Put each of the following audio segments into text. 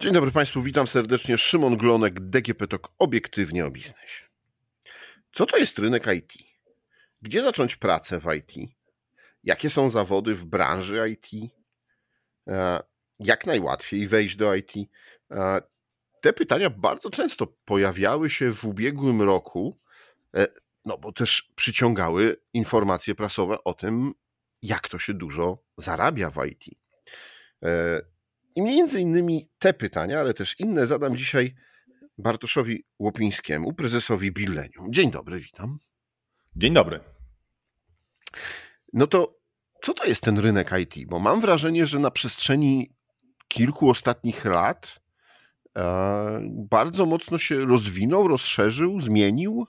Dzień dobry Państwu, witam serdecznie. Szymon Glonek, DGP TOK, obiektywnie o biznesie. Co to jest rynek IT? Gdzie zacząć pracę w IT? Jakie są zawody w branży IT? E, jak najłatwiej wejść do IT? E, te pytania bardzo często pojawiały się w ubiegłym roku, e, no bo też przyciągały informacje prasowe o tym, jak to się dużo zarabia w IT. I między innymi te pytania, ale też inne zadam dzisiaj Bartoszowi Łopińskiemu, prezesowi Billenium. Dzień dobry, witam. Dzień dobry. No to co to jest ten rynek IT? Bo mam wrażenie, że na przestrzeni kilku ostatnich lat e, bardzo mocno się rozwinął, rozszerzył, zmienił.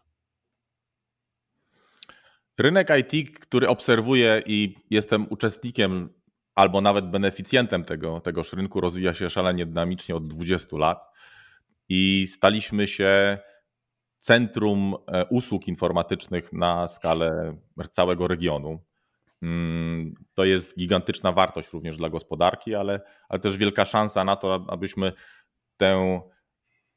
Rynek IT, który obserwuję i jestem uczestnikiem albo nawet beneficjentem tego, tegoż rynku, rozwija się szalenie dynamicznie od 20 lat i staliśmy się centrum e, usług informatycznych na skalę całego regionu. Mm, to jest gigantyczna wartość również dla gospodarki, ale, ale też wielka szansa na to, abyśmy tę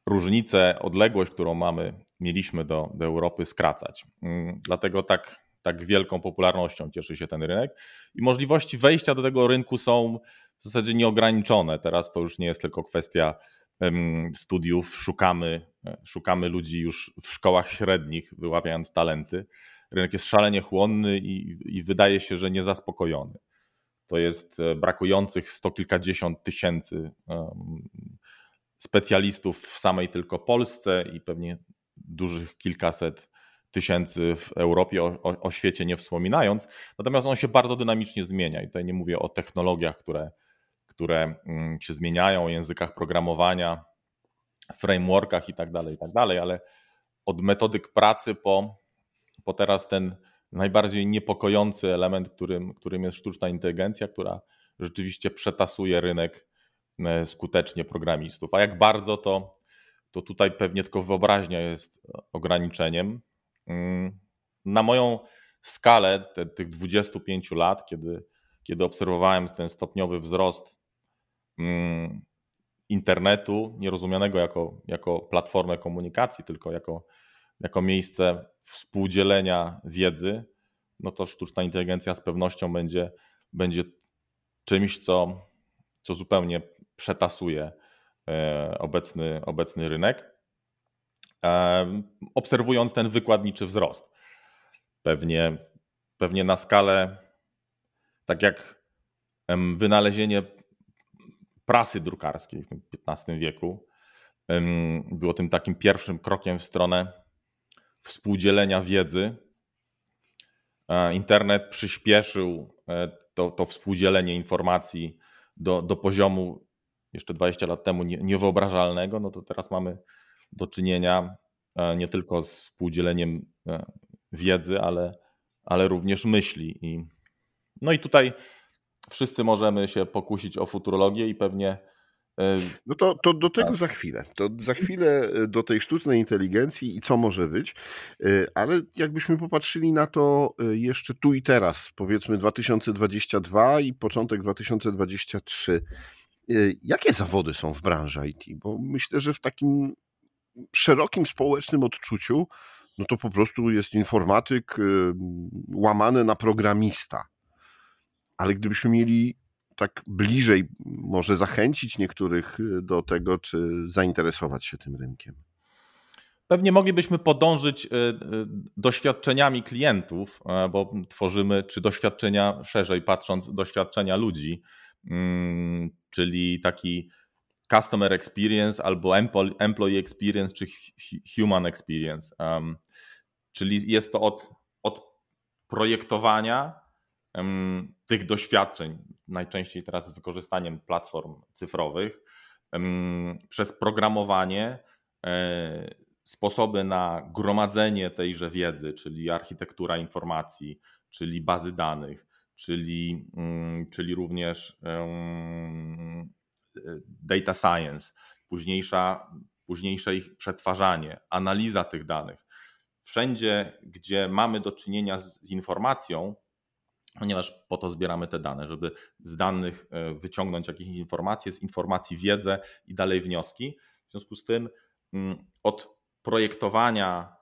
różnicę, odległość, którą mamy, mieliśmy do, do Europy, skracać. Mm, dlatego tak tak wielką popularnością cieszy się ten rynek i możliwości wejścia do tego rynku są w zasadzie nieograniczone. Teraz to już nie jest tylko kwestia studiów, szukamy, e, szukamy ludzi już w szkołach średnich, wyławiając talenty. Rynek jest szalenie chłonny i, i wydaje się, że niezaspokojony. To jest e, brakujących sto kilkadziesiąt tysięcy specjalistów w samej tylko Polsce i pewnie dużych kilkaset tysięcy w Europie, o, o, świecie nie wspominając. Natomiast on się bardzo dynamicznie zmienia i tutaj nie mówię o technologiach, które, które mm, się zmieniają, o językach programowania, frameworkach i tak dalej, i tak dalej, ale od metodyk pracy po, po teraz ten najbardziej niepokojący element, którym, którym jest sztuczna inteligencja, która rzeczywiście przetasuje rynek e, skutecznie programistów. A jak bardzo to, to tutaj pewnie tylko wyobraźnia jest ograniczeniem. Mm, na moją skalę te, tych 25 lat, kiedy, kiedy obserwowałem ten stopniowy wzrost mm, internetu, nierozumianego jako, jako platformę komunikacji, tylko jako, jako miejsce współdzielenia wiedzy, no to sztuczna inteligencja z pewnością będzie, będzie czymś, co, co zupełnie przetasuje e, obecny, obecny rynek obserwując ten wykładniczy wzrost. Pewnie, pewnie na skalę, tak jak wynalezienie prasy drukarskiej w XV wieku było tym takim pierwszym krokiem w stronę współdzielenia wiedzy. Internet przyspieszył e, to, to współdzielenie informacji do, do poziomu jeszcze 20 lat temu niewyobrażalnego, no to teraz mamy do czynienia e, nie tylko z współdzieleniem e, wiedzy, ale, ale również myśli. I, no i tutaj wszyscy możemy się pokusić o futurologię i pewnie. E, no to, to do tego tak. za chwilę. To za chwilę do tej sztucznej inteligencji i co może być, ale jakbyśmy popatrzyli na to jeszcze tu i teraz, powiedzmy 2022 i początek 2023. Jakie zawody są w branży IT? Bo myślę, że w takim szerokim społecznym odczuciu, no to po prostu jest informatyk y, łamany na programista. Ale gdybyśmy mieli tak bliżej, może zachęcić niektórych y, do tego, czy zainteresować się tym rynkiem. Pewnie moglibyśmy podążyć y, doświadczeniami klientów, bo tworzymy, czy doświadczenia szerzej patrząc, doświadczenia ludzi, mm, czyli taki customer experience albo employee experience czy human experience. Um, czyli jest to od, od projektowania um, tych doświadczeń, najczęściej teraz z wykorzystaniem platform cyfrowych, um, przez programowanie, e, sposoby na gromadzenie tejże wiedzy, czyli architektura informacji, czyli bazy danych, czyli, mm, czyli również data science, późniejsza, późniejsze ich przetwarzanie, analiza tych danych. Wszędzie, gdzie mamy do czynienia z informacją, ponieważ po to zbieramy te dane, żeby z danych e, wyciągnąć jakieś informacje, z informacji wiedzę i dalej wnioski. W związku z tym mm, od projektowania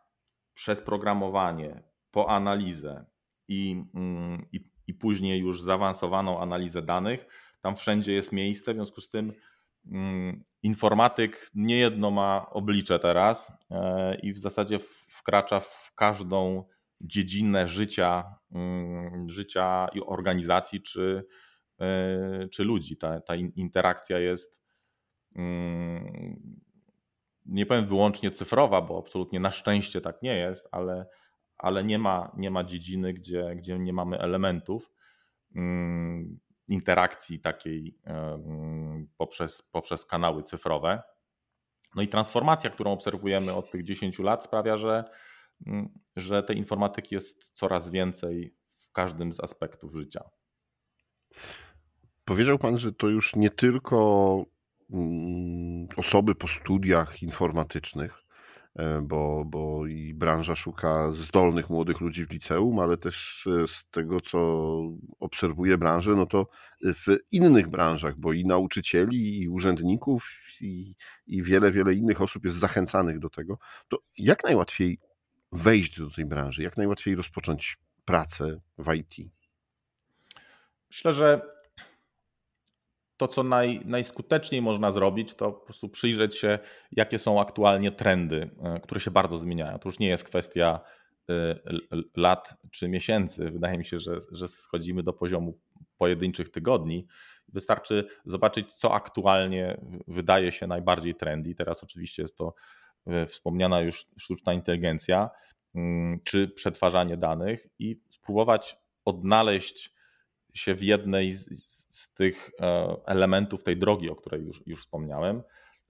przez programowanie po analizę i, mm, i, i później już zaawansowaną analizę danych, tam wszędzie jest miejsce, w związku z tym mm, informatyk niejedno ma oblicze teraz e, i w zasadzie wkracza w każdą dziedzinę życia, mm, życia i organizacji czy, e, czy ludzi. Ta, ta interakcja jest mm, nie powiem wyłącznie cyfrowa, bo absolutnie na szczęście tak nie jest, ale, ale nie, ma, nie ma dziedziny, gdzie, gdzie nie mamy elementów mm, interakcji takiej poprzez, poprzez kanały cyfrowe. No i transformacja, którą obserwujemy od tych 10 lat, sprawia, że Mm, że tej informatyki jest coraz więcej w każdym z aspektów życia. Powiedział Pan, że to już nie tylko mm, osoby po studiach informatycznych, bo, bo i branża szuka zdolnych młodych ludzi w liceum, ale też e, z tego, co obserwuje branżę, no to w innych branżach, bo i nauczycieli, i urzędników, i, i wiele, wiele innych osób jest zachęcanych do tego. To jak najłatwiej wejść do tej branży? Jak najłatwiej rozpocząć pracę w IT? Myślę, że to, co naj, najskuteczniej można zrobić, to po prostu przyjrzeć się, jakie są aktualnie trendy, e, które się bardzo zmieniają. To już nie jest kwestia e, lat czy miesięcy. Wydaje mi się, że, że schodzimy do poziomu pojedynczych tygodni. Wystarczy zobaczyć, co aktualnie wydaje się najbardziej trendy. Teraz oczywiście jest to E, wspomniana już sztuczna inteligencja, mm, czy przetwarzanie danych i spróbować odnaleźć się w jednej z, z, tych e, elementów tej drogi, o której już, już wspomniałem,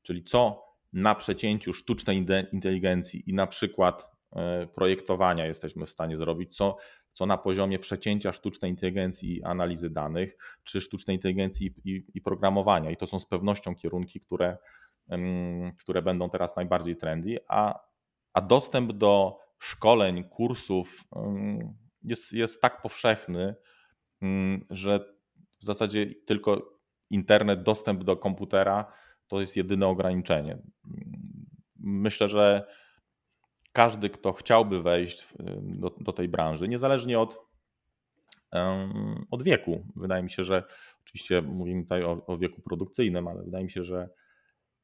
czyli co na przecięciu sztucznej inteligencji i na przykład e, projektowania jesteśmy w stanie zrobić, co, co na poziomie przecięcia sztucznej inteligencji i analizy danych, czy sztucznej inteligencji i, i programowania. I to są z pewnością kierunki, które które będą teraz najbardziej trendy, a, a dostęp do szkoleń, kursów jest, jest tak powszechny, że w zasadzie tylko internet, dostęp do komputera to jest jedyne ograniczenie. Myślę, że każdy, kto chciałby wejść do, do tej branży, niezależnie od, od wieku, wydaje mi się, że oczywiście mówimy tutaj o, o wieku produkcyjnym, ale wydaje mi się, że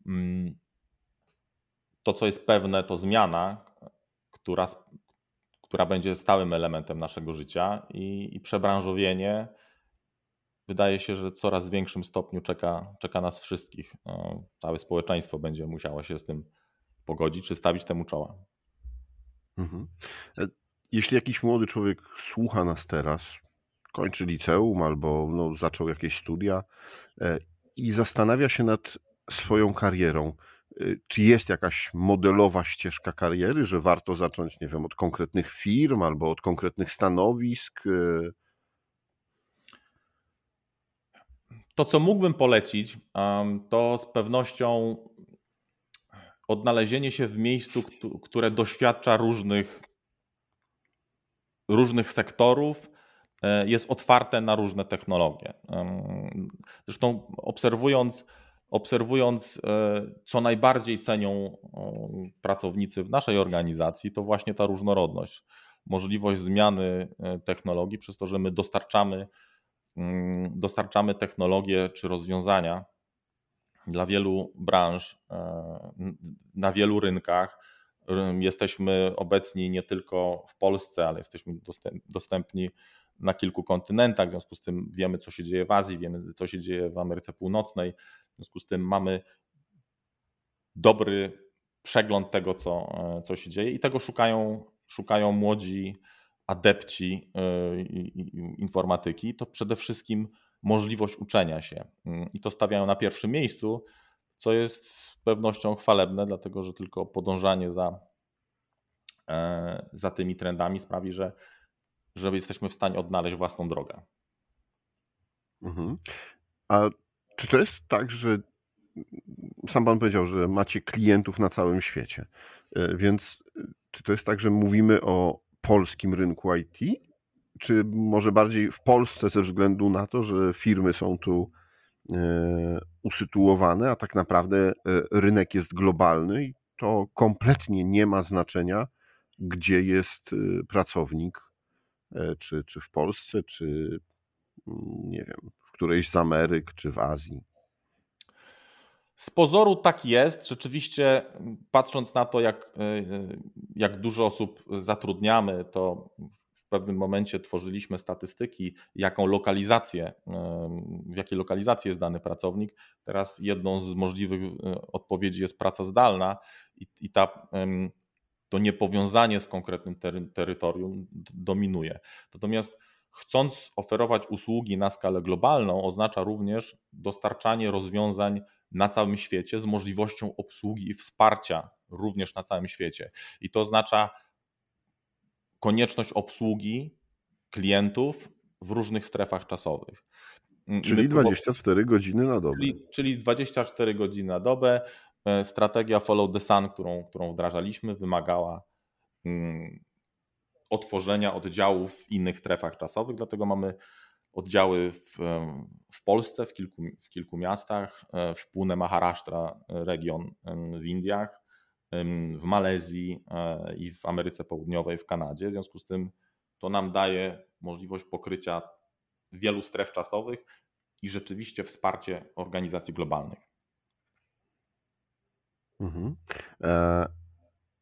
Mm, to, co jest pewne, to zmiana, która, która będzie stałym elementem naszego życia i, i przebranżowienie wydaje się, że coraz w większym stopniu czeka, czeka nas wszystkich. No, całe społeczeństwo będzie musiało się z tym pogodzić, czy stawić temu czoła. Mhm. E, jeśli jakiś młody człowiek słucha nas teraz, kończy liceum albo no, zaczął jakieś studia e, i zastanawia się nad swoją karierą. Czy jest jakaś modelowa ścieżka kariery, że warto zacząć, nie wiem, od konkretnych firm albo od konkretnych stanowisk? Y? To, co mógłbym polecić, to z pewnością odnalezienie się w miejscu, które doświadcza różnych, różnych sektorów, e, jest otwarte na różne technologie. Zresztą obserwując obserwując, e, co najbardziej cenią pracownicy w naszej organizacji, to właśnie ta różnorodność, możliwość zmiany e, technologii, przez to, że my dostarczamy, mm, dostarczamy technologie czy rozwiązania dla wielu branż, e, na wielu rynkach. Jesteśmy obecni nie tylko w Polsce, ale jesteśmy dostępni na kilku kontynentach, w związku z tym wiemy, co się dzieje w Azji, wiemy, co się dzieje w Ameryce Północnej, w związku z tym mamy dobry przegląd tego, co, co się dzieje i tego szukają, szukają młodzi adepci y, informatyki. To przede wszystkim możliwość uczenia się y, i to stawiają na pierwszym miejscu, co jest z pewnością chwalebne, dlatego że tylko podążanie za, e, za tymi trendami sprawi, że że jesteśmy w stanie odnaleźć własną drogę. Mhm. A czy to jest tak, że sam Pan powiedział, że macie klientów na całym świecie, e, więc e, czy to jest tak, że mówimy o polskim rynku IT? czy może bardziej w Polsce ze względu na to, że firmy są tu usytuowane, a tak naprawdę rynek jest globalny i to kompletnie nie ma znaczenia, gdzie jest pracownik, czy, czy w Polsce, czy mm, nie wiem, w którejś z Ameryk, czy w Azji. Z pozoru tak jest. Rzeczywiście, patrząc na to, jak, e, jak dużo osób zatrudniamy, to w pewnym momencie tworzyliśmy statystyki, jaką lokalizację, w jakiej lokalizacji jest dany pracownik. Teraz jedną z możliwych e, odpowiedzi jest praca zdalna i, i ta, to niepowiązanie z konkretnym tery, terytorium dominuje. Natomiast chcąc oferować usługi na skalę globalną, oznacza również dostarczanie rozwiązań na całym świecie z możliwością obsługi i wsparcia również na całym świecie. I to oznacza konieczność obsługi klientów w różnych strefach czasowych. Czyli 24 godziny na dobę. Czyli, czyli 24 godziny na dobę. E, strategia Follow the Sun, którą, którą wdrażaliśmy, wymagała mm, otworzenia oddziałów w innych strefach czasowych, dlatego mamy oddziały w, w Polsce, w kilku, w kilku miastach, e, w Pune Maharashtra, e, region w Indiach, w Malezji e, i w Ameryce Południowej, w Kanadzie. W związku z tym to nam daje możliwość pokrycia wielu stref czasowych i rzeczywiście wsparcie organizacji globalnych. Mhm.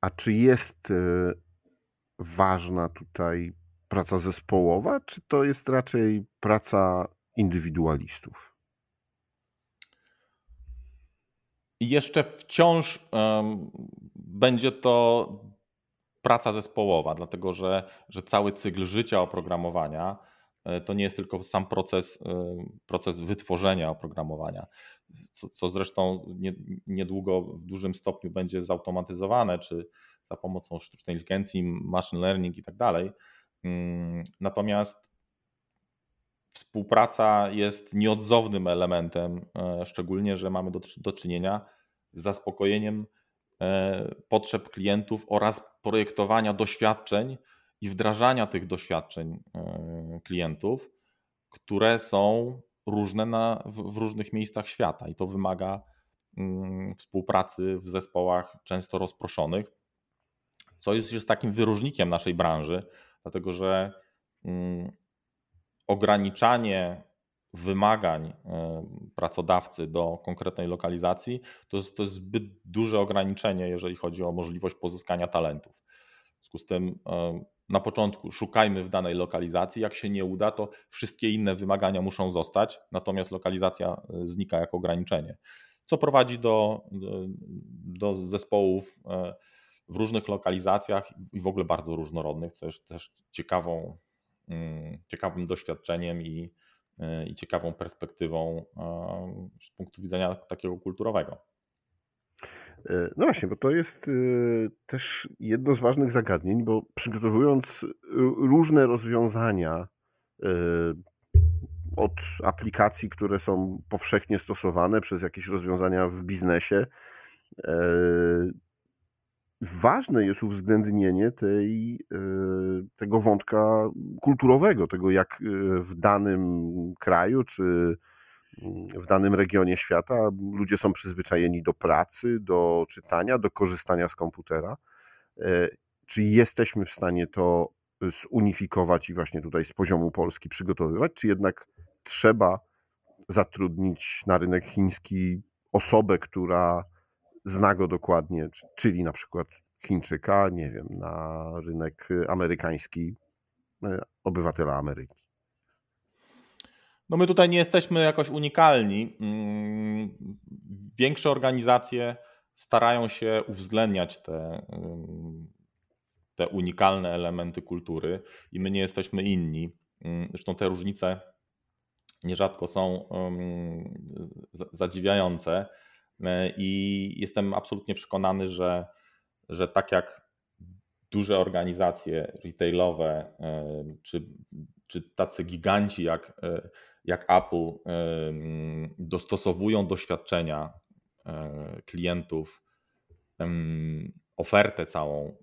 A czy jest ważna tutaj praca zespołowa, czy to jest raczej praca indywidualistów? Jeszcze wciąż um, będzie to praca zespołowa, dlatego że, że cały cykl życia oprogramowania e, to nie jest tylko sam proces, e, proces wytworzenia oprogramowania, co, co zresztą nie, niedługo w dużym stopniu będzie zautomatyzowane, czy za pomocą sztucznej inteligencji, machine learning i tak dalej. Mm, natomiast współpraca jest nieodzownym elementem, e, szczególnie, że mamy do, do czynienia z zaspokojeniem e, potrzeb klientów oraz projektowania doświadczeń i wdrażania tych doświadczeń e, klientów, które są różne na, w, różnych miejscach świata i to wymaga mm, współpracy w zespołach często rozproszonych, co jest, jest takim wyróżnikiem naszej branży, dlatego że mm, ograniczanie wymagań e, pracodawcy do konkretnej lokalizacji to jest, to jest zbyt duże ograniczenie, jeżeli chodzi o możliwość pozyskania talentów. W związku z tym e, na początku szukajmy w danej lokalizacji. Jak się nie uda, to wszystkie inne wymagania muszą zostać, natomiast lokalizacja e, znika jako ograniczenie, co prowadzi do, do zespołów w różnych lokalizacjach i w ogóle bardzo różnorodnych, co jest też ciekawą, mm, ciekawym doświadczeniem i, i ciekawą perspektywą z punktu widzenia takiego kulturowego. E, no właśnie, bo to jest e, też jedno z ważnych zagadnień, bo przygotowując różne rozwiązania e, od aplikacji, które są powszechnie stosowane przez jakieś rozwiązania w biznesie, ważne jest uwzględnienie tej, e, tego wątka kulturowego, tego jak e, w danym kraju czy w danym regionie świata ludzie są przyzwyczajeni do pracy, do czytania, do korzystania z komputera. E, czy jesteśmy w stanie to zunifikować i właśnie tutaj z poziomu Polski przygotowywać, czy jednak trzeba zatrudnić na rynek chiński osobę, która zna go dokładnie, czyli na przykład Chińczyka, nie wiem, na rynek amerykański e, obywatela Ameryki. No my tutaj nie jesteśmy jakoś unikalni. Mm, większe organizacje starają się uwzględniać te, te unikalne elementy kultury i my nie jesteśmy inni. Mm, zresztą te różnice nierzadko są zadziwiające. E, I jestem absolutnie przekonany, że, że tak jak duże organizacje retailowe, e, czy, czy tacy giganci jak, e, jak Apple dostosowują doświadczenia klientów, ofertę całą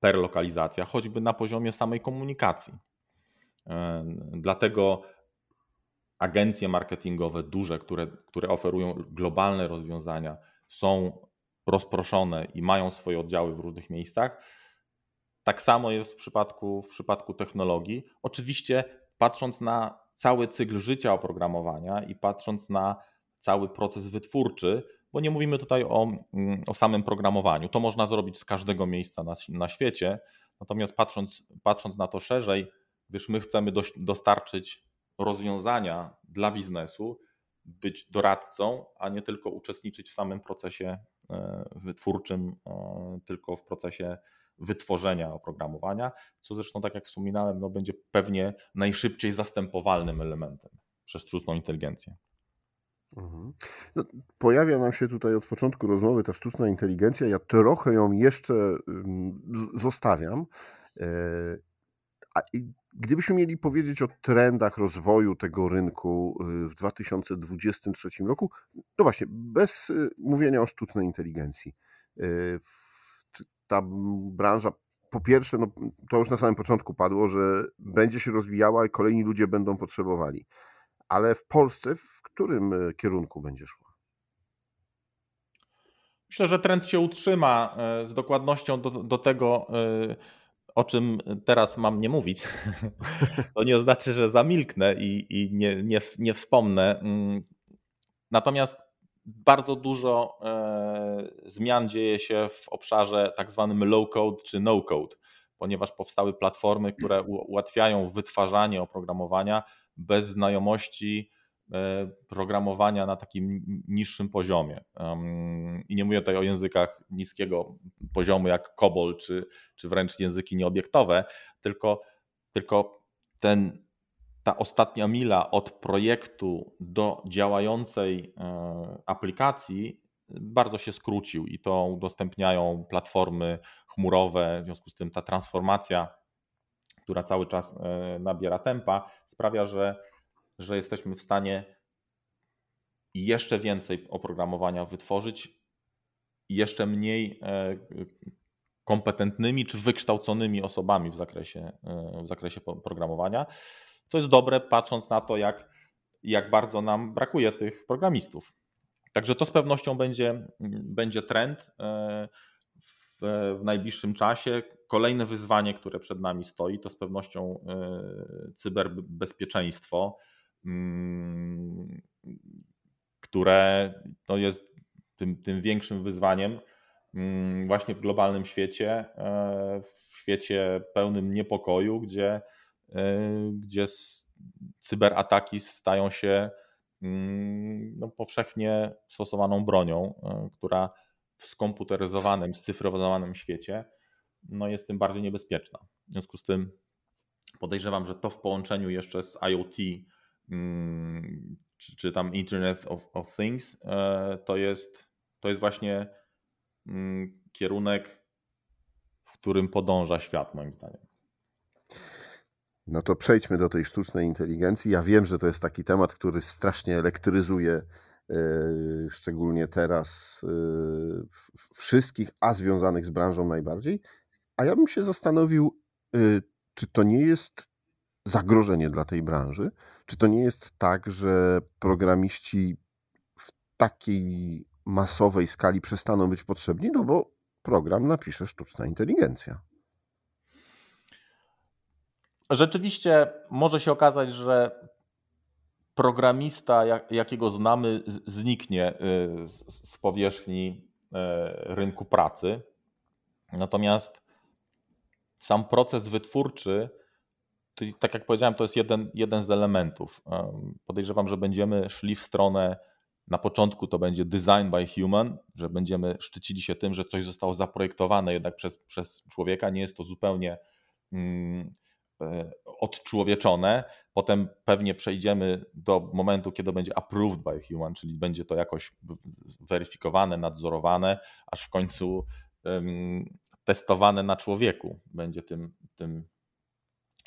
per lokalizacja, choćby na poziomie samej komunikacji. Dlatego agencje marketingowe duże, które, które oferują globalne rozwiązania, są rozproszone i mają swoje oddziały w różnych miejscach. Tak samo jest w przypadku, w przypadku technologii. Oczywiście, patrząc na cały cykl życia oprogramowania i patrząc na cały proces wytwórczy, bo nie mówimy tutaj o, mm, o samym programowaniu. To można zrobić z każdego miejsca na, na świecie. Natomiast patrząc, patrząc na to szerzej, gdyż my chcemy dostarczyć rozwiązania dla biznesu, być doradcą, a nie tylko uczestniczyć w samym procesie e, wytwórczym, e, tylko w procesie wytworzenia oprogramowania, co zresztą, tak jak wspominałem, no, będzie pewnie najszybciej zastępowalnym elementem przez sztuczną inteligencję. Mhm. No, pojawia nam się tutaj od początku rozmowy ta sztuczna inteligencja. Ja trochę ją jeszcze zostawiam. E, a gdybyśmy mieli powiedzieć o trendach rozwoju tego rynku y, w 2023 roku, no właśnie, bez y, mówienia o sztucznej inteligencji. Y, ta branża, po pierwsze, no, to już na samym początku padło, że będzie się rozwijała i kolejni ludzie będą potrzebowali. Ale w Polsce w którym kierunku będzie szła? Myślę, że trend się utrzyma. Z dokładnością do, do tego o czym teraz mam nie mówić, to nie oznacza, że zamilknę i, i nie, nie, nie wspomnę. Mm, natomiast bardzo dużo e, zmian dzieje się w obszarze tak zwanym low code czy no code, ponieważ powstały platformy, które ułatwiają wytwarzanie oprogramowania bez znajomości E, programowania na takim niższym poziomie. I nie mówię tutaj o językach niskiego poziomu jak COBOL czy, czy wręcz języki nieobiektowe, tylko, tylko ten, ta ostatnia mila od projektu do działającej e, aplikacji bardzo się skrócił i to udostępniają platformy chmurowe. W związku z tym ta transformacja, która cały czas e, nabiera tempa, sprawia, że że jesteśmy w stanie jeszcze więcej oprogramowania wytworzyć, jeszcze mniej e, kompetentnymi czy wykształconymi osobami w zakresie, w zakresie programowania, co jest dobre, patrząc na to, jak, jak bardzo nam brakuje tych programistów. Także to z pewnością będzie, będzie trend e, w, w najbliższym czasie. Kolejne wyzwanie, które przed nami stoi, to z pewnością cyberbezpieczeństwo Mm, które no jest tym, tym większym wyzwaniem mm, właśnie w globalnym świecie, e, w świecie pełnym niepokoju, gdzie, e, gdzie cyberataki stają się mm, no, powszechnie stosowaną bronią, e, która w skomputeryzowanym, scyfrowanym świecie no, jest tym bardziej niebezpieczna. W związku z tym podejrzewam, że to w połączeniu jeszcze z IoT, Mm, czy, czy tam Internet of, of Things, e, to jest, to jest właśnie mm, kierunek, w którym podąża świat, moim zdaniem. No to przejdźmy do tej sztucznej inteligencji. Ja wiem, że to jest taki temat, który strasznie elektryzuje, e, szczególnie teraz, e, wszystkich, a związanych z branżą najbardziej. A ja bym się zastanowił, czy to nie jest zagrożenie dla tej branży? Czy to nie jest tak, że programiści w takiej masowej skali przestaną być potrzebni? No bo program napisze sztuczna inteligencja. Rzeczywiście może się okazać, że programista, jakiego znamy, zniknie y, z powierzchni y, rynku pracy. Natomiast sam proces wytwórczy tak jak powiedziałem, to jest jeden, jeden z elementów. Podejrzewam, że będziemy szli w stronę, na początku to będzie design by human, że będziemy szczycili się tym, że coś zostało zaprojektowane jednak przez, przez człowieka, nie jest to zupełnie mm, odczłowieczone. Potem pewnie przejdziemy do momentu, kiedy będzie approved by human, czyli będzie to jakoś weryfikowane, nadzorowane, aż w końcu testowane na człowieku będzie tym, tym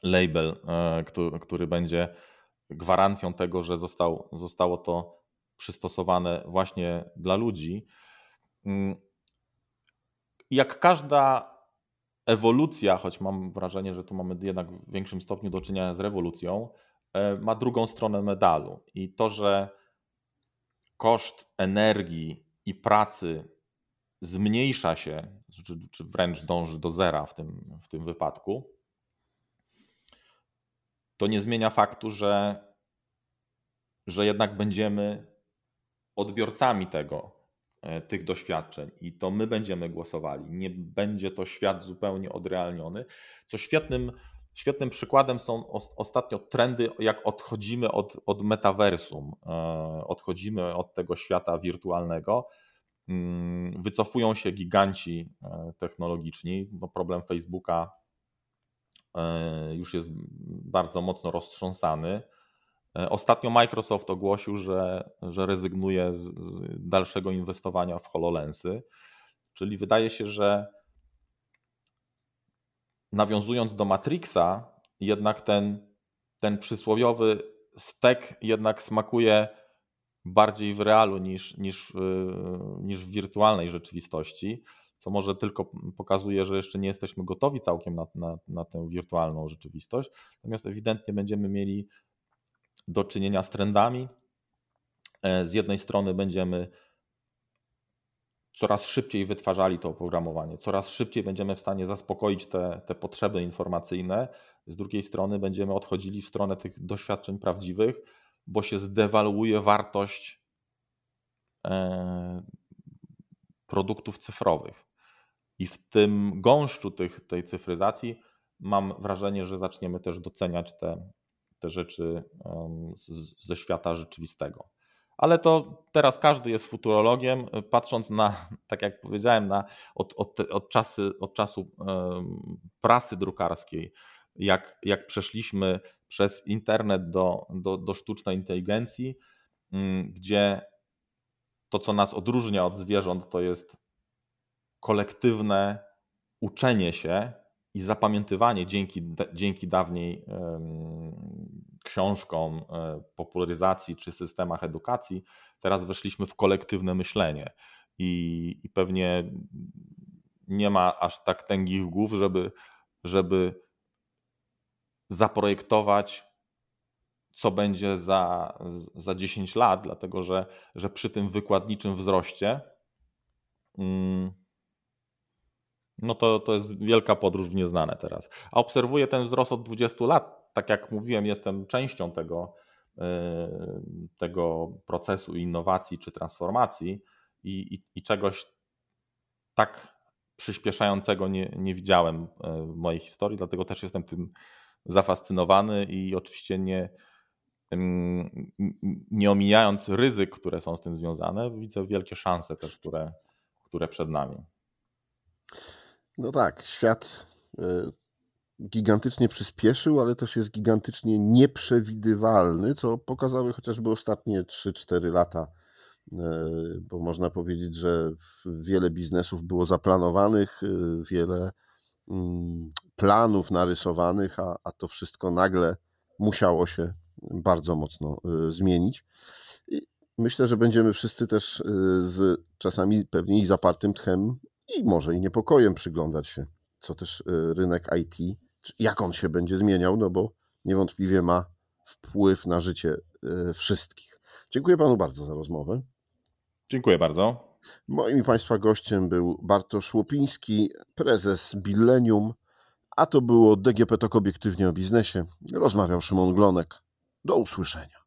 label, e, który, który będzie gwarancją tego, że został, zostało to przystosowane właśnie dla ludzi. Mm, jak każda ewolucja, choć mam wrażenie, że tu mamy jednak w większym stopniu do czynienia z rewolucją, e, ma drugą stronę medalu. I to, że koszt energii i pracy zmniejsza się, czy, wręcz dąży do zera w tym, w tym wypadku, to nie zmienia faktu, że, że jednak będziemy odbiorcami tego, tych doświadczeń i to my będziemy głosowali. Nie będzie to świat zupełnie odrealniony, co świetnym, świetnym przykładem są ostatnio trendy, jak odchodzimy od, od metaversum, e, odchodzimy od tego świata wirtualnego. Mm, wycofują się giganci e, technologiczni, bo problem Facebooka już jest bardzo mocno roztrząsany. E, ostatnio Microsoft ogłosił, że, że rezygnuje z, z dalszego inwestowania w HoloLensy, czyli wydaje się, że nawiązując do Matrixa, jednak ten, ten przysłowiowy stek jednak smakuje bardziej w realu niż, niż, niż w wirtualnej rzeczywistości, co może tylko pokazuje, że jeszcze nie jesteśmy gotowi całkiem na, na, na tę wirtualną rzeczywistość. Natomiast ewidentnie będziemy mieli do czynienia z trendami. E, z jednej strony będziemy coraz szybciej wytwarzali to oprogramowanie, coraz szybciej będziemy w stanie zaspokoić te, te potrzeby informacyjne, z drugiej strony będziemy odchodzili w stronę tych doświadczeń prawdziwych, bo się zdewaluuje wartość e, produktów cyfrowych. I w tym gąszczu tych, tej cyfryzacji mam wrażenie, że zaczniemy też doceniać te, te rzeczy ze świata rzeczywistego. Ale to teraz każdy jest futurologiem, patrząc na, tak jak powiedziałem, na, od, od, od, czasy, od czasu prasy drukarskiej, jak, jak przeszliśmy przez internet do, do, do sztucznej inteligencji, mm, gdzie to, co nas odróżnia od zwierząt, to jest kolektywne uczenie się i zapamiętywanie dzięki, dzięki dawniej książkom, e, popularyzacji czy systemach edukacji, teraz weszliśmy w kolektywne myślenie. I, i pewnie nie ma aż tak tęgich głów, żeby, żeby zaprojektować, co będzie za, za 10 lat, dlatego że, że przy tym wykładniczym wzroście. Mm, no to, to jest wielka podróż w nieznane teraz. A obserwuję ten wzrost od 20 lat. Tak jak mówiłem, jestem częścią tego, e, tego procesu innowacji czy transformacji i, i, i czegoś tak przyspieszającego nie, nie widziałem e, w mojej historii, dlatego też jestem tym zafascynowany i oczywiście nie, nie omijając ryzyk, które są z tym związane, widzę wielkie szanse też, które, które przed nami. No tak, świat e, gigantycznie przyspieszył, ale też jest gigantycznie nieprzewidywalny, co pokazały chociażby ostatnie 3-4 lata, e, bo można powiedzieć, że wiele biznesów było zaplanowanych, e, wiele mm, planów narysowanych, a, a to wszystko nagle musiało się bardzo mocno zmienić. I myślę, że będziemy wszyscy też z czasami pewnie i zapartym tchem i może i niepokojem przyglądać się, co też y, rynek IT, jak on się będzie zmieniał, no bo niewątpliwie ma wpływ na życie y, wszystkich. Dziękuję panu bardzo za rozmowę. Dziękuję bardzo. Moim i państwa gościem był Bartosz Łopiński, prezes Billenium, a to było DGP Tok Obiektywnie o Biznesie. Rozmawiał Szymon Glonek. Do usłyszenia.